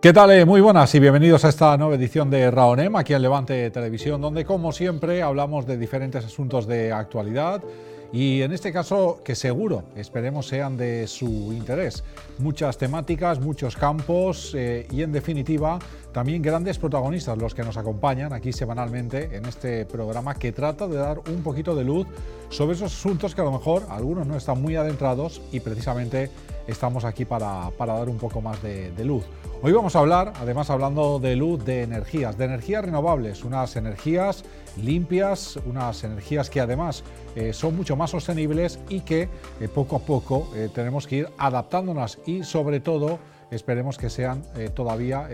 ¿Qué tal? Eh, muy buenas y bienvenidos a esta nueva edición de Raonem, aquí en Levante Televisión, donde como siempre hablamos de diferentes asuntos de actualidad y en este caso que seguro, esperemos, sean de su interés. Muchas temáticas, muchos campos eh, y en definitiva también grandes protagonistas los que nos acompañan aquí semanalmente en este programa que trata de dar un poquito de luz sobre esos asuntos que a lo mejor algunos no están muy adentrados y precisamente estamos aquí para, dar un poco más de, luz. Hoy vamos a hablar, además hablando de luz, de energías, de energías renovables, unas energías limpias, unas energías que además eh, son mucho más sostenibles y que eh, poco a poco eh, tenemos que ir adaptándonos y sobre todo esperemos que sean todavía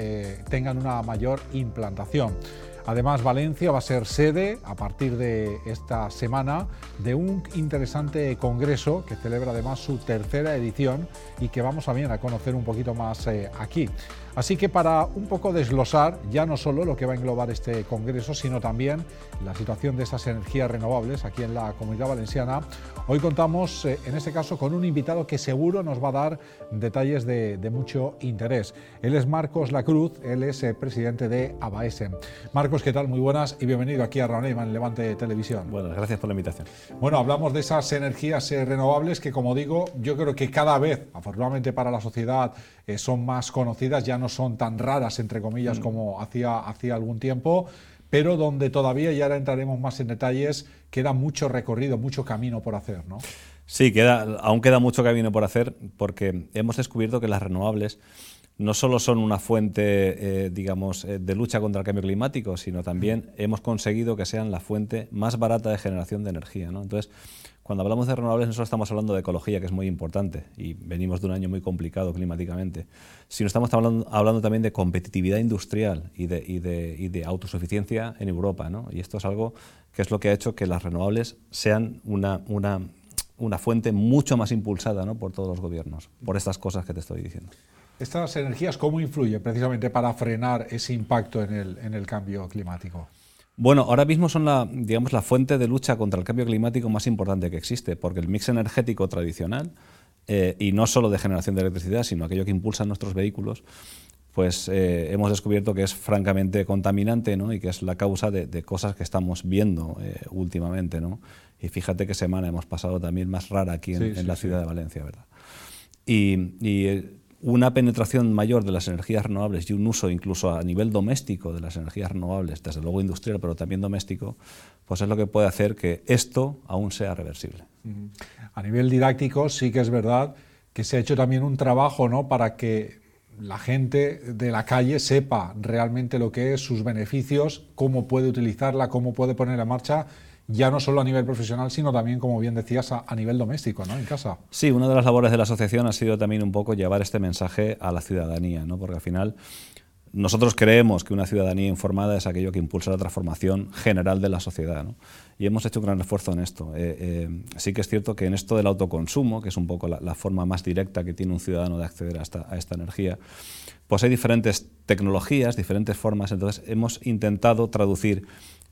tengan una mayor implantación. Además, Valencia va a ser sede a partir de esta semana de un interesante congreso que celebra además su tercera edición y que vamos también a conocer un poquito más eh, aquí. Así que para un poco desglosar ya no solo lo que va a englobar este Congreso, sino también la situación de esas energías renovables aquí en la Comunidad Valenciana, hoy contamos eh, en este caso con un invitado que seguro nos va a dar detalles de, mucho interés. Él es Marcos Lacruz, él es eh, presidente de ABAESEN. Marcos, ¿qué tal? Muy buenas y bienvenido aquí a Raúl en Levante Televisión. Bueno, gracias por la invitación. Bueno, hablamos de esas energías eh, renovables que, como digo, yo creo que cada vez, afortunadamente para la sociedad, son más conocidas, ya no son tan raras, entre comillas, mm. como hacía, hacía algún tiempo, pero donde todavía, y ahora entraremos más en detalles, queda mucho recorrido, mucho camino por hacer, ¿no? Sí, queda, aún queda mucho camino por hacer porque hemos descubierto que las renovables no solo son una fuente, eh, digamos, eh, de lucha contra el cambio climático, sino también hemos conseguido que sean la fuente más barata de generación de energía. ¿no? Entonces, cuando hablamos de renovables no solo estamos hablando de ecología, que es muy importante, y venimos de un año muy complicado climáticamente, sino estamos hablando, también de competitividad industrial y de, autosuficiencia en Europa. ¿no? Y esto es algo que es lo que ha hecho que las renovables sean una, fuente mucho más impulsada ¿no? por todos los gobiernos, por estas cosas que te estoy diciendo. ¿Estas energías cómo influyen precisamente para frenar ese impacto en el cambio climático? Bueno, ahora mismo son la, digamos, la fuente de lucha contra el cambio climático más importante que existe, porque el mix energético tradicional, eh, y no solo de generación de electricidad, sino aquello que impulsa nuestros vehículos, pues eh, hemos descubierto que es francamente contaminante ¿no? y que es la causa de, cosas que estamos viendo eh, últimamente. ¿no? Y fíjate qué semana hemos pasado también más rara aquí en, la ciudad de Valencia, ¿verdad? Y, y una penetración mayor de las energías renovables y un uso incluso a nivel doméstico de las energías renovables, desde luego industrial, pero también doméstico, pues es lo que puede hacer que esto aún sea reversible. A nivel didáctico sí que es verdad que se ha hecho también un trabajo ¿no? para que la gente de la calle sepa realmente lo que es, sus beneficios, cómo puede utilizarla, cómo puede poner en marcha ya no solo a nivel profesional, sino también, como bien decías, a, nivel doméstico, ¿no? En casa. Sí, una de las labores de la asociación ha sido también un poco llevar este mensaje a la ciudadanía, ¿no? Porque al final nosotros creemos que una ciudadanía informada es aquello que impulsa la transformación general de la sociedad, ¿no? Y hemos hecho un gran esfuerzo en esto. Eh, eh, sí que es cierto que en esto del autoconsumo, que es un poco la, forma más directa que tiene un ciudadano de acceder a esta, a esta energía, pues hay diferentes tecnologías, diferentes formas. Entonces hemos intentado traducir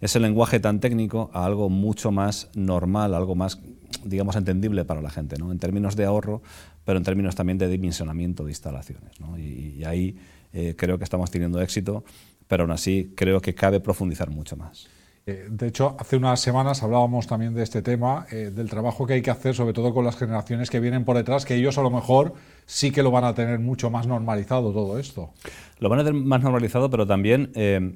ese lenguaje tan técnico a algo mucho más normal, algo más, digamos, entendible para la gente, ¿no? en términos de ahorro, pero en términos también de dimensionamiento de instalaciones. Y, ahí eh, creo que estamos teniendo éxito, pero aún así creo que cabe profundizar mucho más. Eh, de hecho, hace unas semanas hablábamos también de este tema, eh, del trabajo que hay que hacer, sobre todo con las generaciones que vienen por detrás, que ellos a lo mejor sí que lo van a tener mucho más normalizado todo esto. Lo van a tener más normalizado, pero también eh,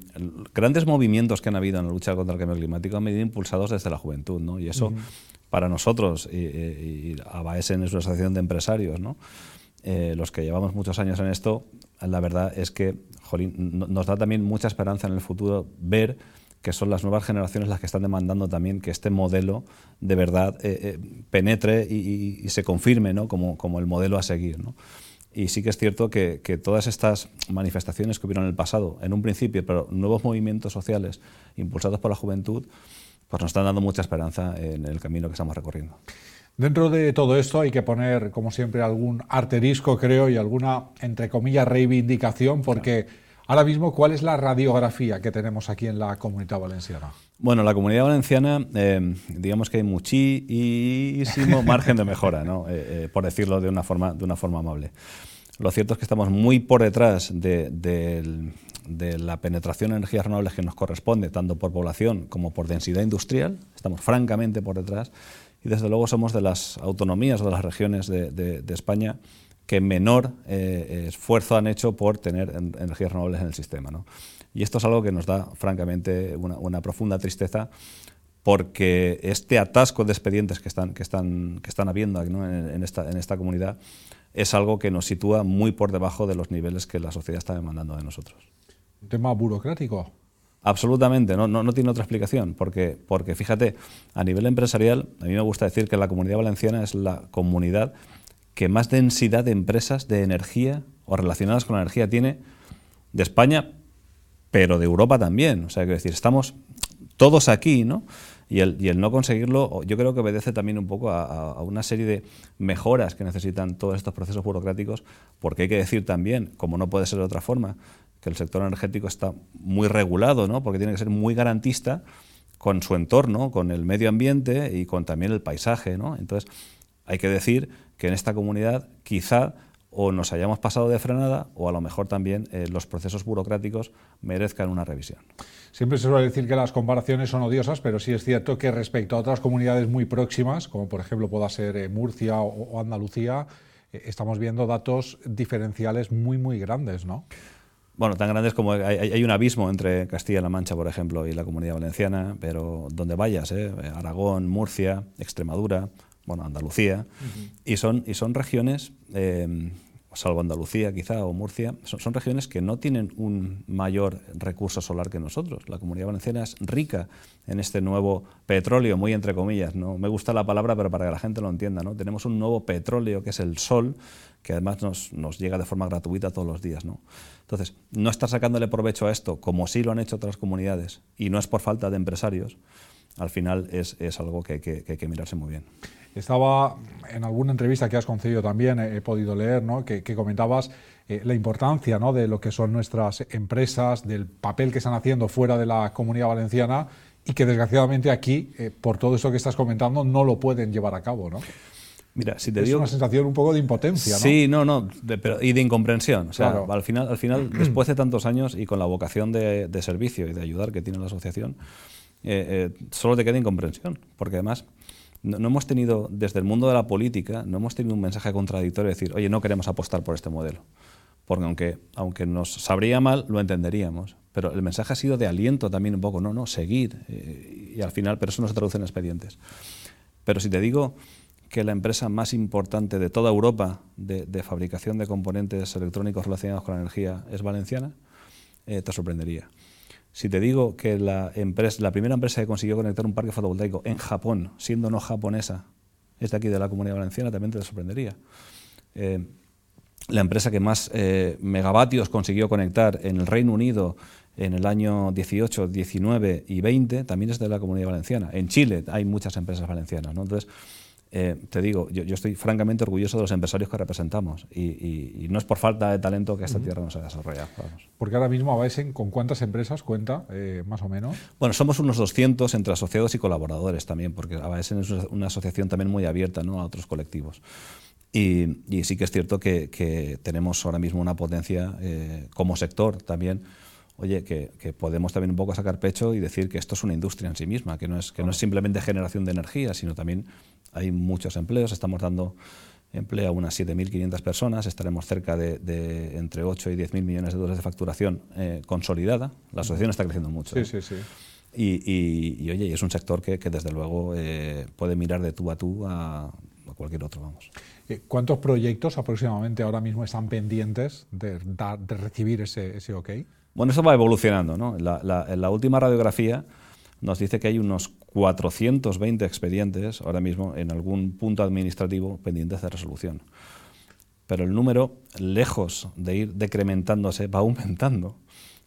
grandes movimientos que han habido en la lucha contra el cambio climático han venido impulsados desde la juventud, ¿no? Y eso, para nosotros, y, y, ABAESEN es una asociación de empresarios, ¿no? los que llevamos muchos años en esto, la verdad es que nos da también mucha esperanza en el futuro ver que son las nuevas generaciones las que están demandando también que este modelo de verdad eh, eh, penetre y, se confirme ¿no? como, como, el modelo a seguir. ¿no? Y sí que es cierto que, que, todas estas manifestaciones que hubieron en el pasado, en un principio, pero nuevos movimientos sociales impulsados por la juventud, pues nos están dando mucha esperanza en el camino que estamos recorriendo. Dentro de todo esto hay que poner, como siempre, algún arterisco, creo, y alguna, entre comillas, reivindicación, porque... Ahora mismo, ¿cuál es la radiografía que tenemos aquí en la comunidad valenciana? Bueno, la comunidad valenciana, eh, digamos que hay muchísimo margen de mejora, ¿no? Eh, eh, por decirlo de una, forma, de una forma amable. Lo cierto es que estamos muy por detrás de, la penetración en energías renovables que nos corresponde, tanto por población como por densidad industrial. Estamos francamente por detrás. Y desde luego somos de las autonomías o de las regiones de, España que menor eh, esfuerzo han hecho por tener energías renovables en el sistema. Y esto es algo que nos da, francamente, una, profunda tristeza porque este atasco de expedientes que están, que están, que están habiendo en, esta, en esta comunidad es algo que nos sitúa muy por debajo de los niveles que la sociedad está demandando de nosotros. ¿Un tema burocrático? Absolutamente, no, no, no, tiene otra explicación, porque, porque fíjate, a nivel empresarial, a mí me gusta decir que la comunidad valenciana es la comunidad que más densidad de empresas de energía o relacionadas con la energía tiene de España, pero de Europa también. O sea, que decir, estamos todos aquí, ¿no? Y el, no conseguirlo, yo creo que obedece también un poco a, una serie de mejoras que necesitan todos estos procesos burocráticos, porque hay que decir también, como no puede ser de otra forma, que el sector energético está muy regulado, ¿no? porque tiene que ser muy garantista con su entorno, con el medio ambiente y con también el paisaje. ¿no? Entonces, hay que decir que en esta comunidad quizá o nos hayamos pasado de frenada o a lo mejor también eh, los procesos burocráticos merezcan una revisión. Siempre se suele decir que las comparaciones son odiosas, pero sí es cierto que respecto a otras comunidades muy próximas, como por ejemplo pueda ser eh, Murcia o, Andalucía, eh, estamos viendo datos diferenciales muy, muy grandes, ¿no? Bueno, tan grandes como hay, un abismo entre Castilla-La Mancha, por ejemplo, y la Comunidad Valenciana, pero donde vayas, Aragón, Murcia, Extremadura, bueno, Andalucía, y, son, y son regiones, eh, salvo Andalucía quizá o Murcia, son, regiones que no tienen un mayor recurso solar que nosotros. La comunidad valenciana es rica en este nuevo petróleo, muy entre comillas. ¿no? Me gusta la palabra, pero para que la gente lo entienda. ¿no? Tenemos un nuevo petróleo que es el sol, que además nos, nos llega de forma gratuita todos los días. ¿no? Entonces, no estar sacándole provecho a esto, como sí lo han hecho otras comunidades, y no es por falta de empresarios, al final es, es algo que, que hay que mirarse muy bien. Estaba en alguna entrevista que has concedido también, he, podido leer, ¿no? que, comentabas eh, la importancia ¿no? de lo que son nuestras empresas, del papel que están haciendo fuera de la comunidad valenciana y que desgraciadamente aquí, eh, por todo eso que estás comentando, no lo pueden llevar a cabo. ¿no? Mira, si te es digo, una sensación un poco de impotencia, ¿no? Sí, no, no, y de incomprensión. O sea, al final, al final después de tantos años y con la vocación de, servicio y de ayudar que tiene la asociación, eh, solo te queda incomprensión, porque además no, hemos tenido, desde el mundo de la política, no hemos tenido un mensaje contradictorio de decir, oye, no queremos apostar por este modelo. Porque aunque, aunque nos sabría mal, lo entenderíamos. Pero el mensaje ha sido de aliento también un poco, no, no, seguir. Eh, y al final, pero eso no se traduce en expedientes. Pero si te digo que la empresa más importante de toda Europa de, fabricación de componentes electrónicos relacionados con la energía es valenciana, eh, te sorprendería. Si te digo que la, empresa, la primera empresa que consiguió conectar un parque fotovoltaico en Japón, siendo no japonesa, es de aquí de la Comunidad Valenciana, también te sorprendería. Eh, la empresa que más eh, megavatios consiguió conectar en el Reino Unido en el año 18, 19 y 20 también es de la Comunidad Valenciana. En Chile hay muchas empresas valencianas. ¿no? Entonces, eh, te digo, yo, estoy francamente orgulloso de los empresarios que representamos y, no es por falta de talento que esta tierra no se desarrolla. Porque ahora mismo Abaesen, ¿con cuántas empresas cuenta, eh, más o menos? Bueno, somos unos 200 entre asociados y colaboradores también, porque Abaesen es una asociación también muy abierta ¿no? a otros colectivos. Y, sí que es cierto que, tenemos ahora mismo una potencia eh, como sector también oye, que, podemos también un poco sacar pecho y decir que esto es una industria en sí misma, que no es, que no es simplemente generación de energía, sino también hay muchos empleos, estamos dando empleo a unas 7.500 personas, estaremos cerca de, entre 8 y 10.000 millones de dólares de facturación eh, consolidada. La asociación está creciendo mucho. Sí, sí, sí. Y, y, oye, es un sector que, desde luego eh, puede mirar de tú a tú a, cualquier otro, vamos. Eh, ¿Cuántos proyectos aproximadamente ahora mismo están pendientes de, de recibir ese, ese OK? Bueno, eso va evolucionando. ¿no? La, en la última radiografía nos dice que hay unos 420 expedientes ahora mismo en algún punto administrativo pendientes de resolución. Pero el número, lejos de ir decrementándose, va aumentando.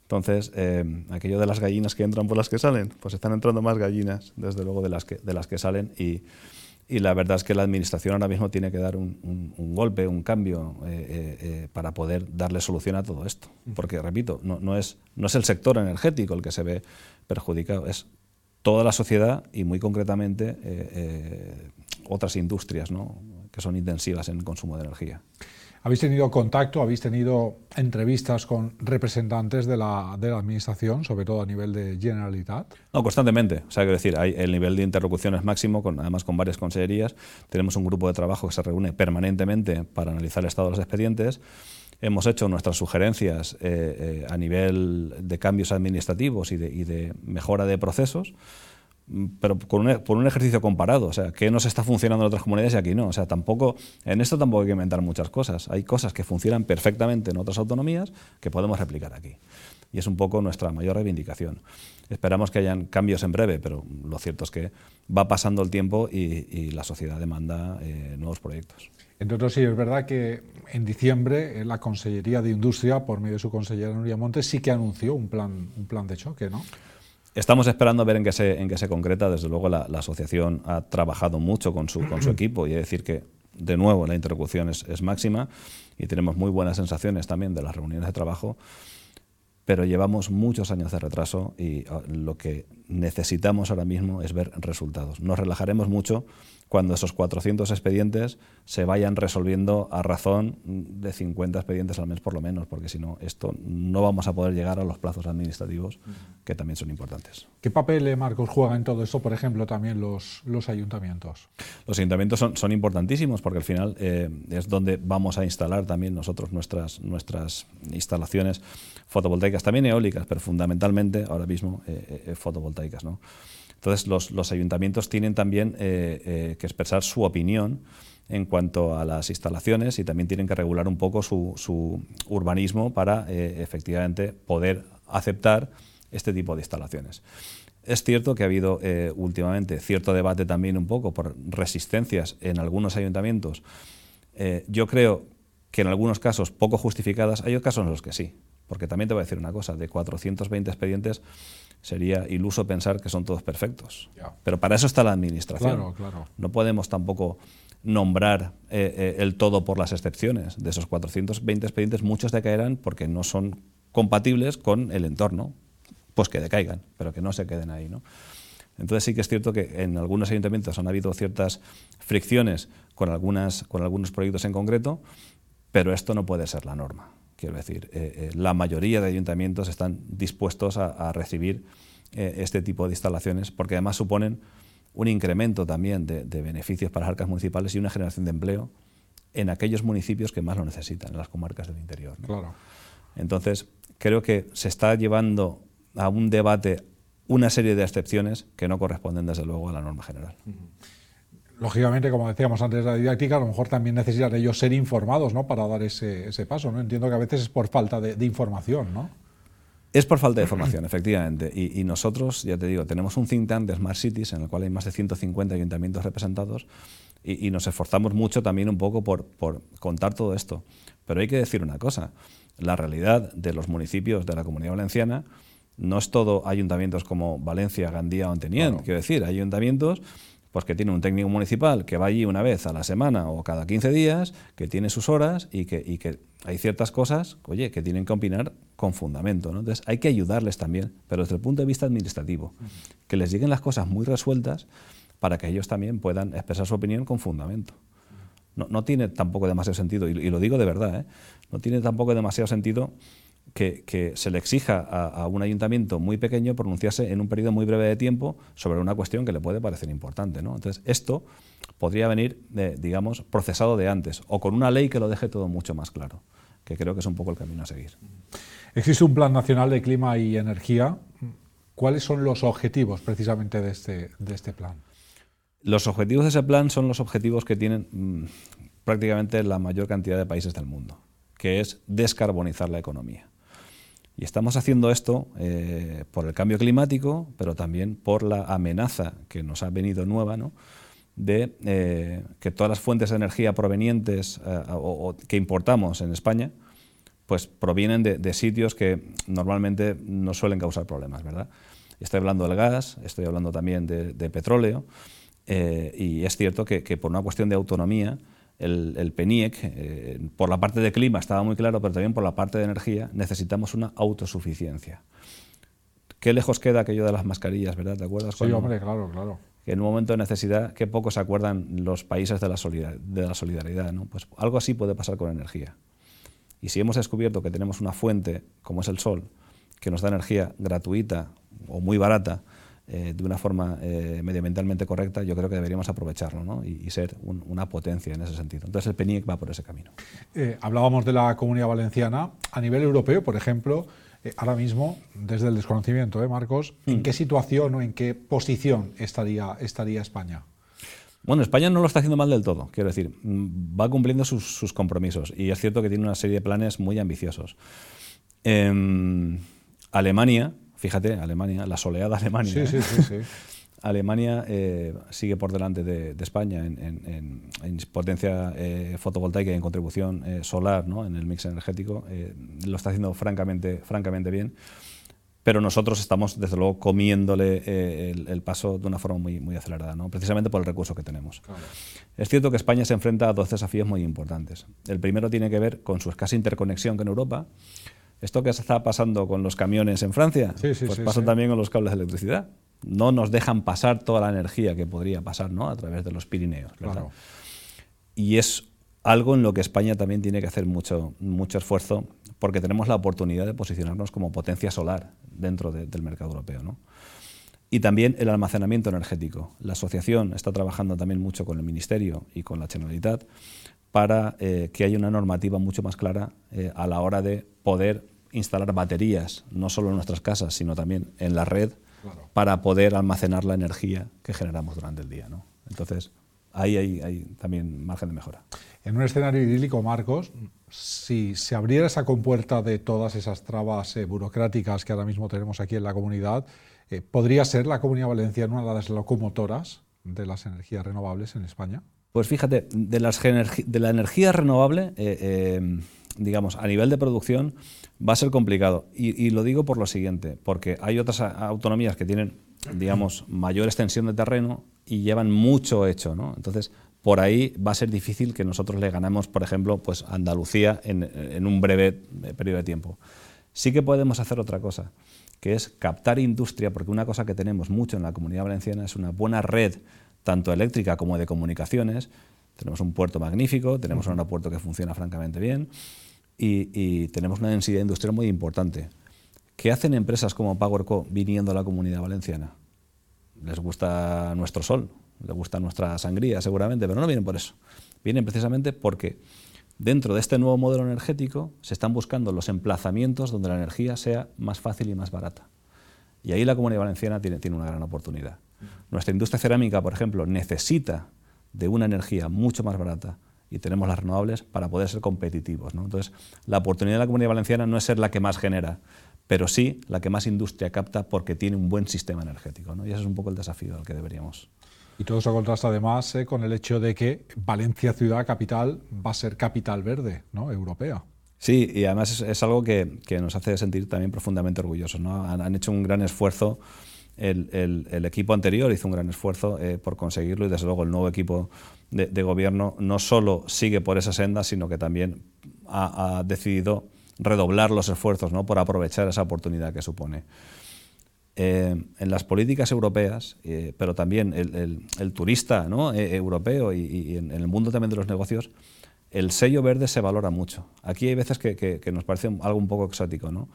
Entonces, eh, aquello de las gallinas que entran por las que salen, pues están entrando más gallinas, desde luego, de las que, de las que salen y, y la verdad es que la Administración ahora mismo tiene que dar un, golpe, un cambio eh, eh, eh, para poder darle solución a todo esto. Porque, repito, no, no, es, no es el sector energético el que se ve perjudicado, es toda la sociedad y muy concretamente otras industrias ¿no? que son intensivas en consumo de energía. ¿Habéis tenido contacto, habéis tenido entrevistas con representantes de la, de la Administración, sobre todo a nivel de Generalitat? No, constantemente. O sea, quiero decir, hay, el nivel de interlocución es máximo, con, además con varias consellerías. Tenemos un grupo de trabajo que se reúne permanentemente para analizar el estado de los expedientes. Hemos hecho nuestras sugerencias eh, eh, a nivel de cambios administrativos y de, y de mejora de procesos pero un, por un ejercicio comparado, o sea, qué nos está funcionando en otras comunidades y aquí no, o sea, tampoco, en esto tampoco hay que inventar muchas cosas, hay cosas que funcionan perfectamente en otras autonomías que podemos replicar aquí. Y es un poco nuestra mayor reivindicación. Esperamos que hayan cambios en breve, pero lo cierto es que va pasando el tiempo y, la sociedad demanda eh, nuevos proyectos. Entonces, sí, es verdad que en diciembre eh, la Consellería de Industria, por medio de su consellera Nuria Montes, sí que anunció un plan, un plan de choque, ¿no? Estamos esperando a ver en qué se, en qué se concreta. Desde luego, la, asociación ha trabajado mucho con su, con su equipo y he decir que, de nuevo, la interlocución es, es máxima y tenemos muy buenas sensaciones también de las reuniones de trabajo pero llevamos muchos años de retraso y ah, lo que necesitamos ahora mismo es ver resultados. Nos relajaremos mucho cuando esos 400 expedientes se vayan resolviendo a razón de 50 expedientes al mes por lo menos, porque si no, esto no vamos a poder llegar a los plazos administrativos que también son importantes. ¿Qué papel, eh, Marcos, juega en todo esto, por ejemplo, también los, los ayuntamientos? Los ayuntamientos son, son importantísimos porque al final eh, es donde vamos a instalar también nosotros nuestras, nuestras instalaciones fotovoltaicas, también eólicas, pero fundamentalmente ahora mismo eh, fotovoltaicas. ¿No? Entonces, los, ayuntamientos tienen también eh, eh, que expresar su opinión en cuanto a las instalaciones y también tienen que regular un poco su, urbanismo para eh, efectivamente poder aceptar este tipo de instalaciones. Es cierto que ha habido últimamente cierto debate también un poco por resistencias en algunos ayuntamientos. yo creo que en algunos casos poco justificadas, hay casos en los que sí. Porque también te voy a decir una cosa, de 420 expedientes sería iluso pensar que son todos perfectos. Pero para eso está la administración. No podemos tampoco nombrar eh, eh, el todo por las excepciones. De esos 420 expedientes, muchos decaerán porque no son compatibles con el entorno. Pues que decaigan, pero que no se queden ahí. ¿no? Entonces sí que es cierto que en algunos ayuntamientos han habido ciertas fricciones con, algunas, con algunos proyectos en concreto, pero esto no puede ser la norma. Quiero decir, eh, eh, la mayoría de ayuntamientos están dispuestos a, recibir eh, este tipo de instalaciones porque además suponen un incremento también de, beneficios para las arcas municipales y una generación de empleo en aquellos municipios que más lo necesitan, en las comarcas del interior. Claro. Entonces, creo que se está llevando a un debate una serie de excepciones que no corresponden, desde luego, a la norma general lógicamente, como decíamos antes de la didáctica, a lo mejor también necesitan ellos ser informados ¿no? para dar ese, paso. ¿no? Entiendo que a veces es por falta de, información. ¿no? Es por falta de información, efectivamente. Y, nosotros, ya te digo, tenemos un think tank de Smart Cities en el cual hay más de 150 ayuntamientos representados y, nos esforzamos mucho también un poco por, por, contar todo esto. Pero hay que decir una cosa, la realidad de los municipios de la Comunidad Valenciana no es todo ayuntamientos como Valencia, Gandía o Antenien. Quiero decir, hay ayuntamientos pues que tiene un técnico municipal que va allí una vez a la semana o cada 15 días, que tiene sus horas y que, y que hay ciertas cosas, oye, que tienen que opinar con fundamento. ¿no? Entonces hay que ayudarles también, pero desde el punto de vista administrativo, que les lleguen las cosas muy resueltas para que ellos también puedan expresar su opinión con fundamento. No, no tiene tampoco demasiado sentido, y, lo digo de verdad, ¿eh? no tiene tampoco demasiado sentido que, se le exija a, un ayuntamiento muy pequeño pronunciarse en un periodo muy breve de tiempo sobre una cuestión que le puede parecer importante. ¿no? Entonces, esto podría venir, digamos, procesado de antes o con una ley que lo deje todo mucho más claro, que creo que es un poco el camino a seguir. Existe un Plan Nacional de Clima y Energía. ¿Cuáles son los objetivos precisamente de este, de este plan? Los objetivos de ese plan son los objetivos que tienen mm, prácticamente la mayor cantidad de países del mundo, que es descarbonizar la economía. Y estamos haciendo esto eh, por el cambio climático, pero también por la amenaza que nos ha venido nueva, ¿no? de eh, que todas las fuentes de energía provenientes eh, o, que importamos en España, pues provienen de, sitios que normalmente no suelen causar problemas, ¿verdad? Estoy hablando del gas, estoy hablando también de, petróleo, y es cierto que, que, por una cuestión de autonomía, el, PENIEC, eh, por la parte de clima estaba muy claro, pero también por la parte de energía, necesitamos una autosuficiencia. Qué lejos queda aquello de las mascarillas, ¿verdad? ¿Te acuerdas? Sí, hombre, claro, claro. que en un momento de necesidad, qué poco se acuerdan los países de la, de la solidaridad. ¿no? Pues algo así puede pasar con energía. Y si hemos descubierto que tenemos una fuente, como es el sol, que nos da energía gratuita o muy barata, eh, de una forma eh, medioambientalmente correcta, yo creo que deberíamos aprovecharlo ¿no? y, ser una potencia en ese sentido. Entonces el PENIEC va por ese camino. Eh, hablábamos de la comunidad valenciana. A nivel europeo, por ejemplo, ahora mismo, desde el desconocimiento, Marcos, ¿en mm. qué situación o en qué posición estaría, estaría España? Bueno, España no lo está haciendo mal del todo, quiero decir, mm, va cumpliendo sus, compromisos y es cierto que tiene una serie de planes muy ambiciosos. Em, Alemania, Fíjate, Alemania, la soleada Alemania. Sí, sí, sí, Alemania eh, sigue por delante de, España en, potencia eh, fotovoltaica y en contribución eh, solar ¿no? en el mix energético. lo está haciendo francamente, francamente bien. Pero nosotros estamos, desde luego, comiéndole el, paso de una forma muy, muy acelerada, ¿no? precisamente por el recurso que tenemos. Es cierto que España se enfrenta a dos desafíos muy importantes. El primero tiene que ver con su escasa interconexión con Europa esto que está pasando con los camiones en Francia, pues pasa también con los cables de electricidad. No nos dejan pasar toda la energía que podría pasar ¿no? a través de los Pirineos. Y es algo en lo que España también tiene que hacer mucho, mucho esfuerzo porque tenemos la oportunidad de posicionarnos como potencia solar dentro del mercado europeo. ¿no? Y también el almacenamiento energético. La asociación está trabajando también mucho con el Ministerio y con la Generalitat para eh, que haya una normativa mucho más clara eh, a la hora de poder instalar baterías, no solo en nuestras casas, sino también en la red, para poder almacenar la energía que generamos durante el día. ¿no? Entonces, ahí hay, también margen de mejora. En un escenario idílico, Marcos, si se abriera esa compuerta de todas esas trabas eh, burocráticas que ahora mismo tenemos aquí en la comunidad, eh, ¿podría ser la Comunidad Valenciana una de las locomotoras de las energías renovables en España? Pues fíjate, de, las, de la energía renovable, eh, digamos, a nivel de producción, va a ser complicado. Y, lo digo por lo siguiente, porque hay otras autonomías que tienen, digamos, mayor extensión de terreno y llevan mucho hecho, ¿no? Entonces, por ahí va a ser difícil que nosotros le ganemos, por ejemplo, pues Andalucía en, un breve periodo de tiempo. Sí que podemos hacer otra cosa, que es captar industria, porque una cosa que tenemos mucho en la comunidad valenciana es una buena red, tanto eléctrica como de comunicaciones. Tenemos un puerto magnífico, tenemos un aeropuerto que funciona francamente bien, y, tenemos una densidad industrial muy importante. ¿Qué hacen empresas como PowerCo viniendo a la comunidad valenciana? Les gusta nuestro sol, les gusta nuestra sangría seguramente, pero no vienen por eso. Vienen precisamente porque dentro de este nuevo modelo energético se están buscando los emplazamientos donde la energía sea más fácil y más barata. Y ahí la comunidad valenciana tiene, tiene una gran oportunidad. Nuestra industria cerámica, por ejemplo, necesita de una energía mucho más barata y tenemos las renovables para poder ser competitivos. Entonces, la oportunidad de la Comunidad Valenciana no es ser la que más genera, pero sí la que más industria capta porque tiene un buen sistema energético. Y ese es un poco el desafío al que deberíamos. Y todo eso contrasta además eh, con el hecho de que Valencia ciudad capital va a ser capital verde, ¿no? europea. Sí, y además es, algo que, nos hace sentir también profundamente orgullosos. ¿no? Han, hecho un gran esfuerzo, el, equipo anterior hizo un gran esfuerzo eh, por conseguirlo y desde luego el nuevo equipo de, gobierno no solo sigue por esa senda, sino que también ha, decidido redoblar los esfuerzos ¿no? por aprovechar esa oportunidad que supone. Eh, en las políticas europeas, eh, pero también el, turista ¿no? E, europeo y, en, el mundo también de los negocios, el sello verde se valora mucho. Aquí hay veces que, que nos parece algo un poco exótico, ¿no?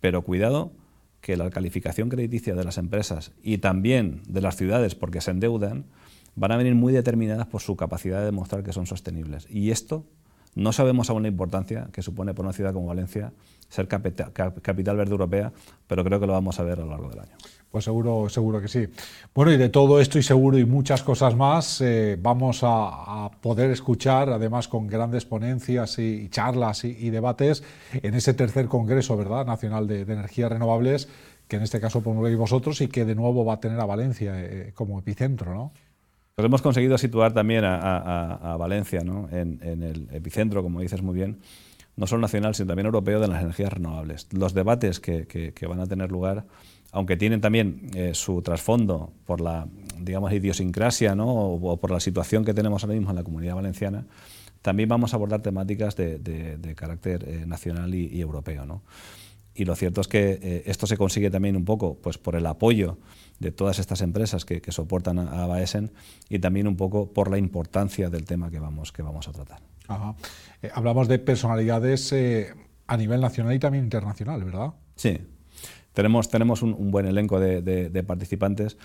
pero cuidado que la calificación crediticia de las empresas y también de las ciudades, porque se endeudan, van a venir muy determinadas por su capacidad de demostrar que son sostenibles. Y esto no sabemos aún la importancia que supone para una ciudad como Valencia ser capital, verde europea, pero creo que lo vamos a ver a lo largo del año. Pues seguro, seguro que sí. Bueno, y de todo esto y seguro y muchas cosas más, eh, vamos a, poder escuchar, además con grandes ponencias y, charlas y, debates, en ese tercer Congreso ¿verdad? Nacional de, Energías Renovables, que en este caso promovéis vosotros y que de nuevo va a tener a Valencia eh, como epicentro, ¿no? Hemos conseguido situar también a, Valencia en, el epicentro, como dices muy bien, no solo nacional, sino también europeo de las energías renovables. Los debates que, van a tener lugar, aunque tienen también eh, su trasfondo por la digamos, idiosincrasia o, por la situación que tenemos ahora mismo en la comunidad valenciana, también vamos a abordar temáticas de, carácter eh, nacional y, europeo. Y lo cierto es que eh, esto se consigue también un poco pues, por el apoyo de todas estas empresas que, soportan a, Baesen y también un poco por la importancia del tema que vamos, que vamos a tratar. Eh, hablamos de personalidades eh, a nivel nacional y también internacional, ¿verdad? Sí, tenemos, tenemos un, buen elenco de, participantes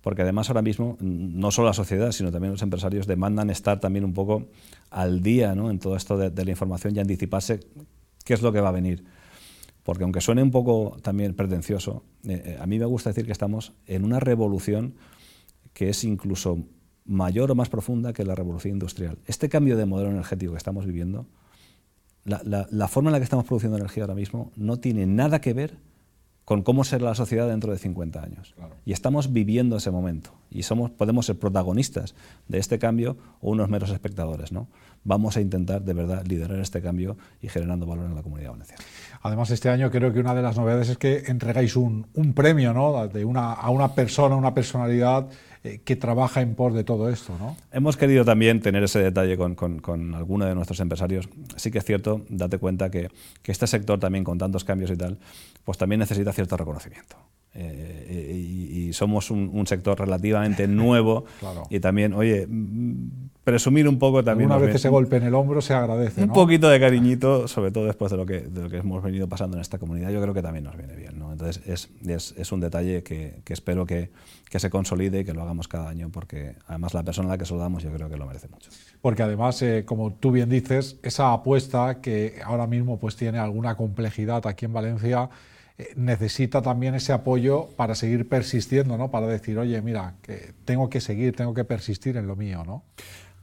porque además ahora mismo no solo la sociedad, sino también los empresarios demandan estar también un poco al día ¿no? en todo esto de, la información y anticiparse qué es lo que va a venir. Porque aunque suene un poco también pretencioso, eh, eh, a mí me gusta decir que estamos en una revolución que es incluso mayor o más profunda que la revolución industrial. Este cambio de modelo energético que estamos viviendo, la, forma en la que estamos produciendo energía ahora mismo no tiene nada que ver con cómo será la sociedad dentro de 50 años. Y estamos viviendo ese momento y somos, podemos ser protagonistas de este cambio o unos meros espectadores. ¿no? Vamos a intentar de verdad liderar este cambio y generando valor en la comunidad valenciana. Además, este año creo que una de las novedades es que entregáis un, un premio ¿no? de una, a una persona, una personalidad eh, que trabaja en pos de todo esto. ¿no? Hemos querido también tener ese detalle con, con, con alguno de nuestros empresarios. Sí que es cierto, date cuenta que, que este sector también con tantos cambios y tal, pues también necesita cierto reconocimiento. Eh, y, somos un, sector relativamente nuevo y también, oye, presumir un poco también. Una vez ese golpe en el hombro se agradece. Un poquito de cariñito, sobre todo después de lo, que, de lo que hemos venido pasando en esta comunidad, yo creo que también nos viene bien. ¿no? Entonces es, es, es, un detalle que, que espero que, que, se consolide y que lo hagamos cada año, porque además la persona a la que saludamos yo creo que lo merece mucho. Porque además, eh, como tú bien dices, esa apuesta que ahora mismo pues tiene alguna complejidad aquí en Valencia, eh, necesita también ese apoyo para seguir persistiendo, ¿no? Para decir, oye, mira, que tengo que seguir, tengo que persistir en lo mío, ¿no?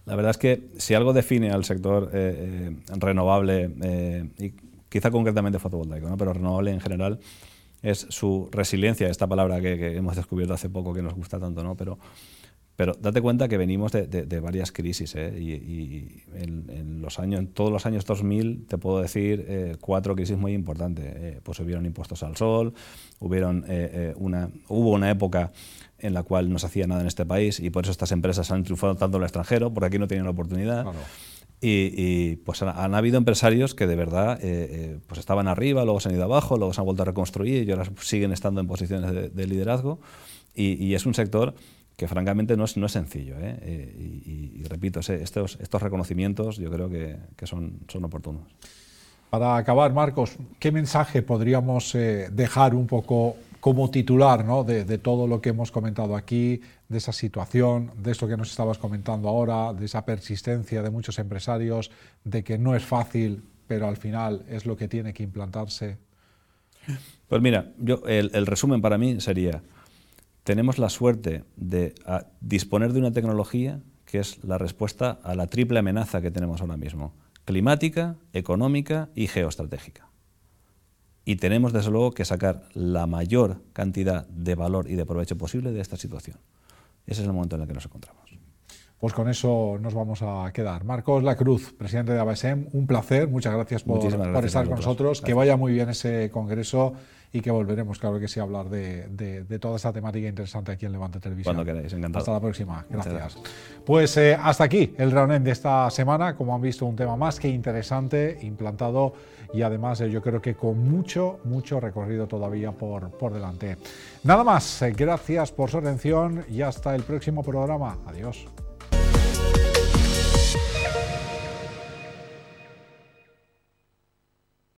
La verdad es que si algo define al sector eh, eh, renovable, y quizá concretamente fotovoltaico, ¿no? pero renovable en general, es su resiliencia, esta palabra que, hemos descubierto hace poco que nos gusta tanto, ¿no? pero pero date cuenta que venimos de, varias crisis ¿eh? y, en, los años, en todos los años 2000 te puedo decir eh, cuatro crisis muy importantes. Eh, pues hubieron impuestos al sol, hubieron, una, hubo una época en la cual no se hacía nada en este país y por eso estas empresas han triunfado tanto en el extranjero, porque aquí no tenían la oportunidad. Y, pues han, habido empresarios que de verdad pues estaban arriba, luego se han ido abajo, luego se han vuelto a reconstruir y ahora siguen estando en posiciones de, liderazgo. y es un sector que francamente no es, no es sencillo. ¿eh? Eh, y, repito, estos, estos reconocimientos yo creo que, que son, son oportunos. Para acabar, Marcos, ¿qué mensaje podríamos eh, dejar un poco como titular ¿no? de, todo lo que hemos comentado aquí, de esa situación, de esto que nos estabas comentando ahora, de esa persistencia de muchos empresarios, de que no es fácil, pero al final es lo que tiene que implantarse? Pues mira, yo, el, el resumen para mí sería, tenemos la suerte de disponer de una tecnología que es la respuesta a la triple amenaza que tenemos ahora mismo, climática, económica y geoestratégica. Y tenemos, desde luego, que sacar la mayor cantidad de valor y de provecho posible de esta situación. Ese es el momento en el que nos encontramos. Pues con eso nos vamos a quedar. Marcos Lacruz, presidente de ABSEM, un placer, muchas gracias por, por estar con nosotros, que vaya muy bien ese congreso y que volveremos, claro que sí, a hablar de, de, toda esta temática interesante aquí en Levante Televisión. Cuando queráis, encantado. Hasta la próxima, gracias. Pues eh, hasta aquí el round de esta semana, como han visto, un tema más que interesante, implantado y además eh, yo creo que con mucho, mucho recorrido todavía por, por delante. Nada más, eh, gracias por su atención y hasta el próximo programa. Adiós.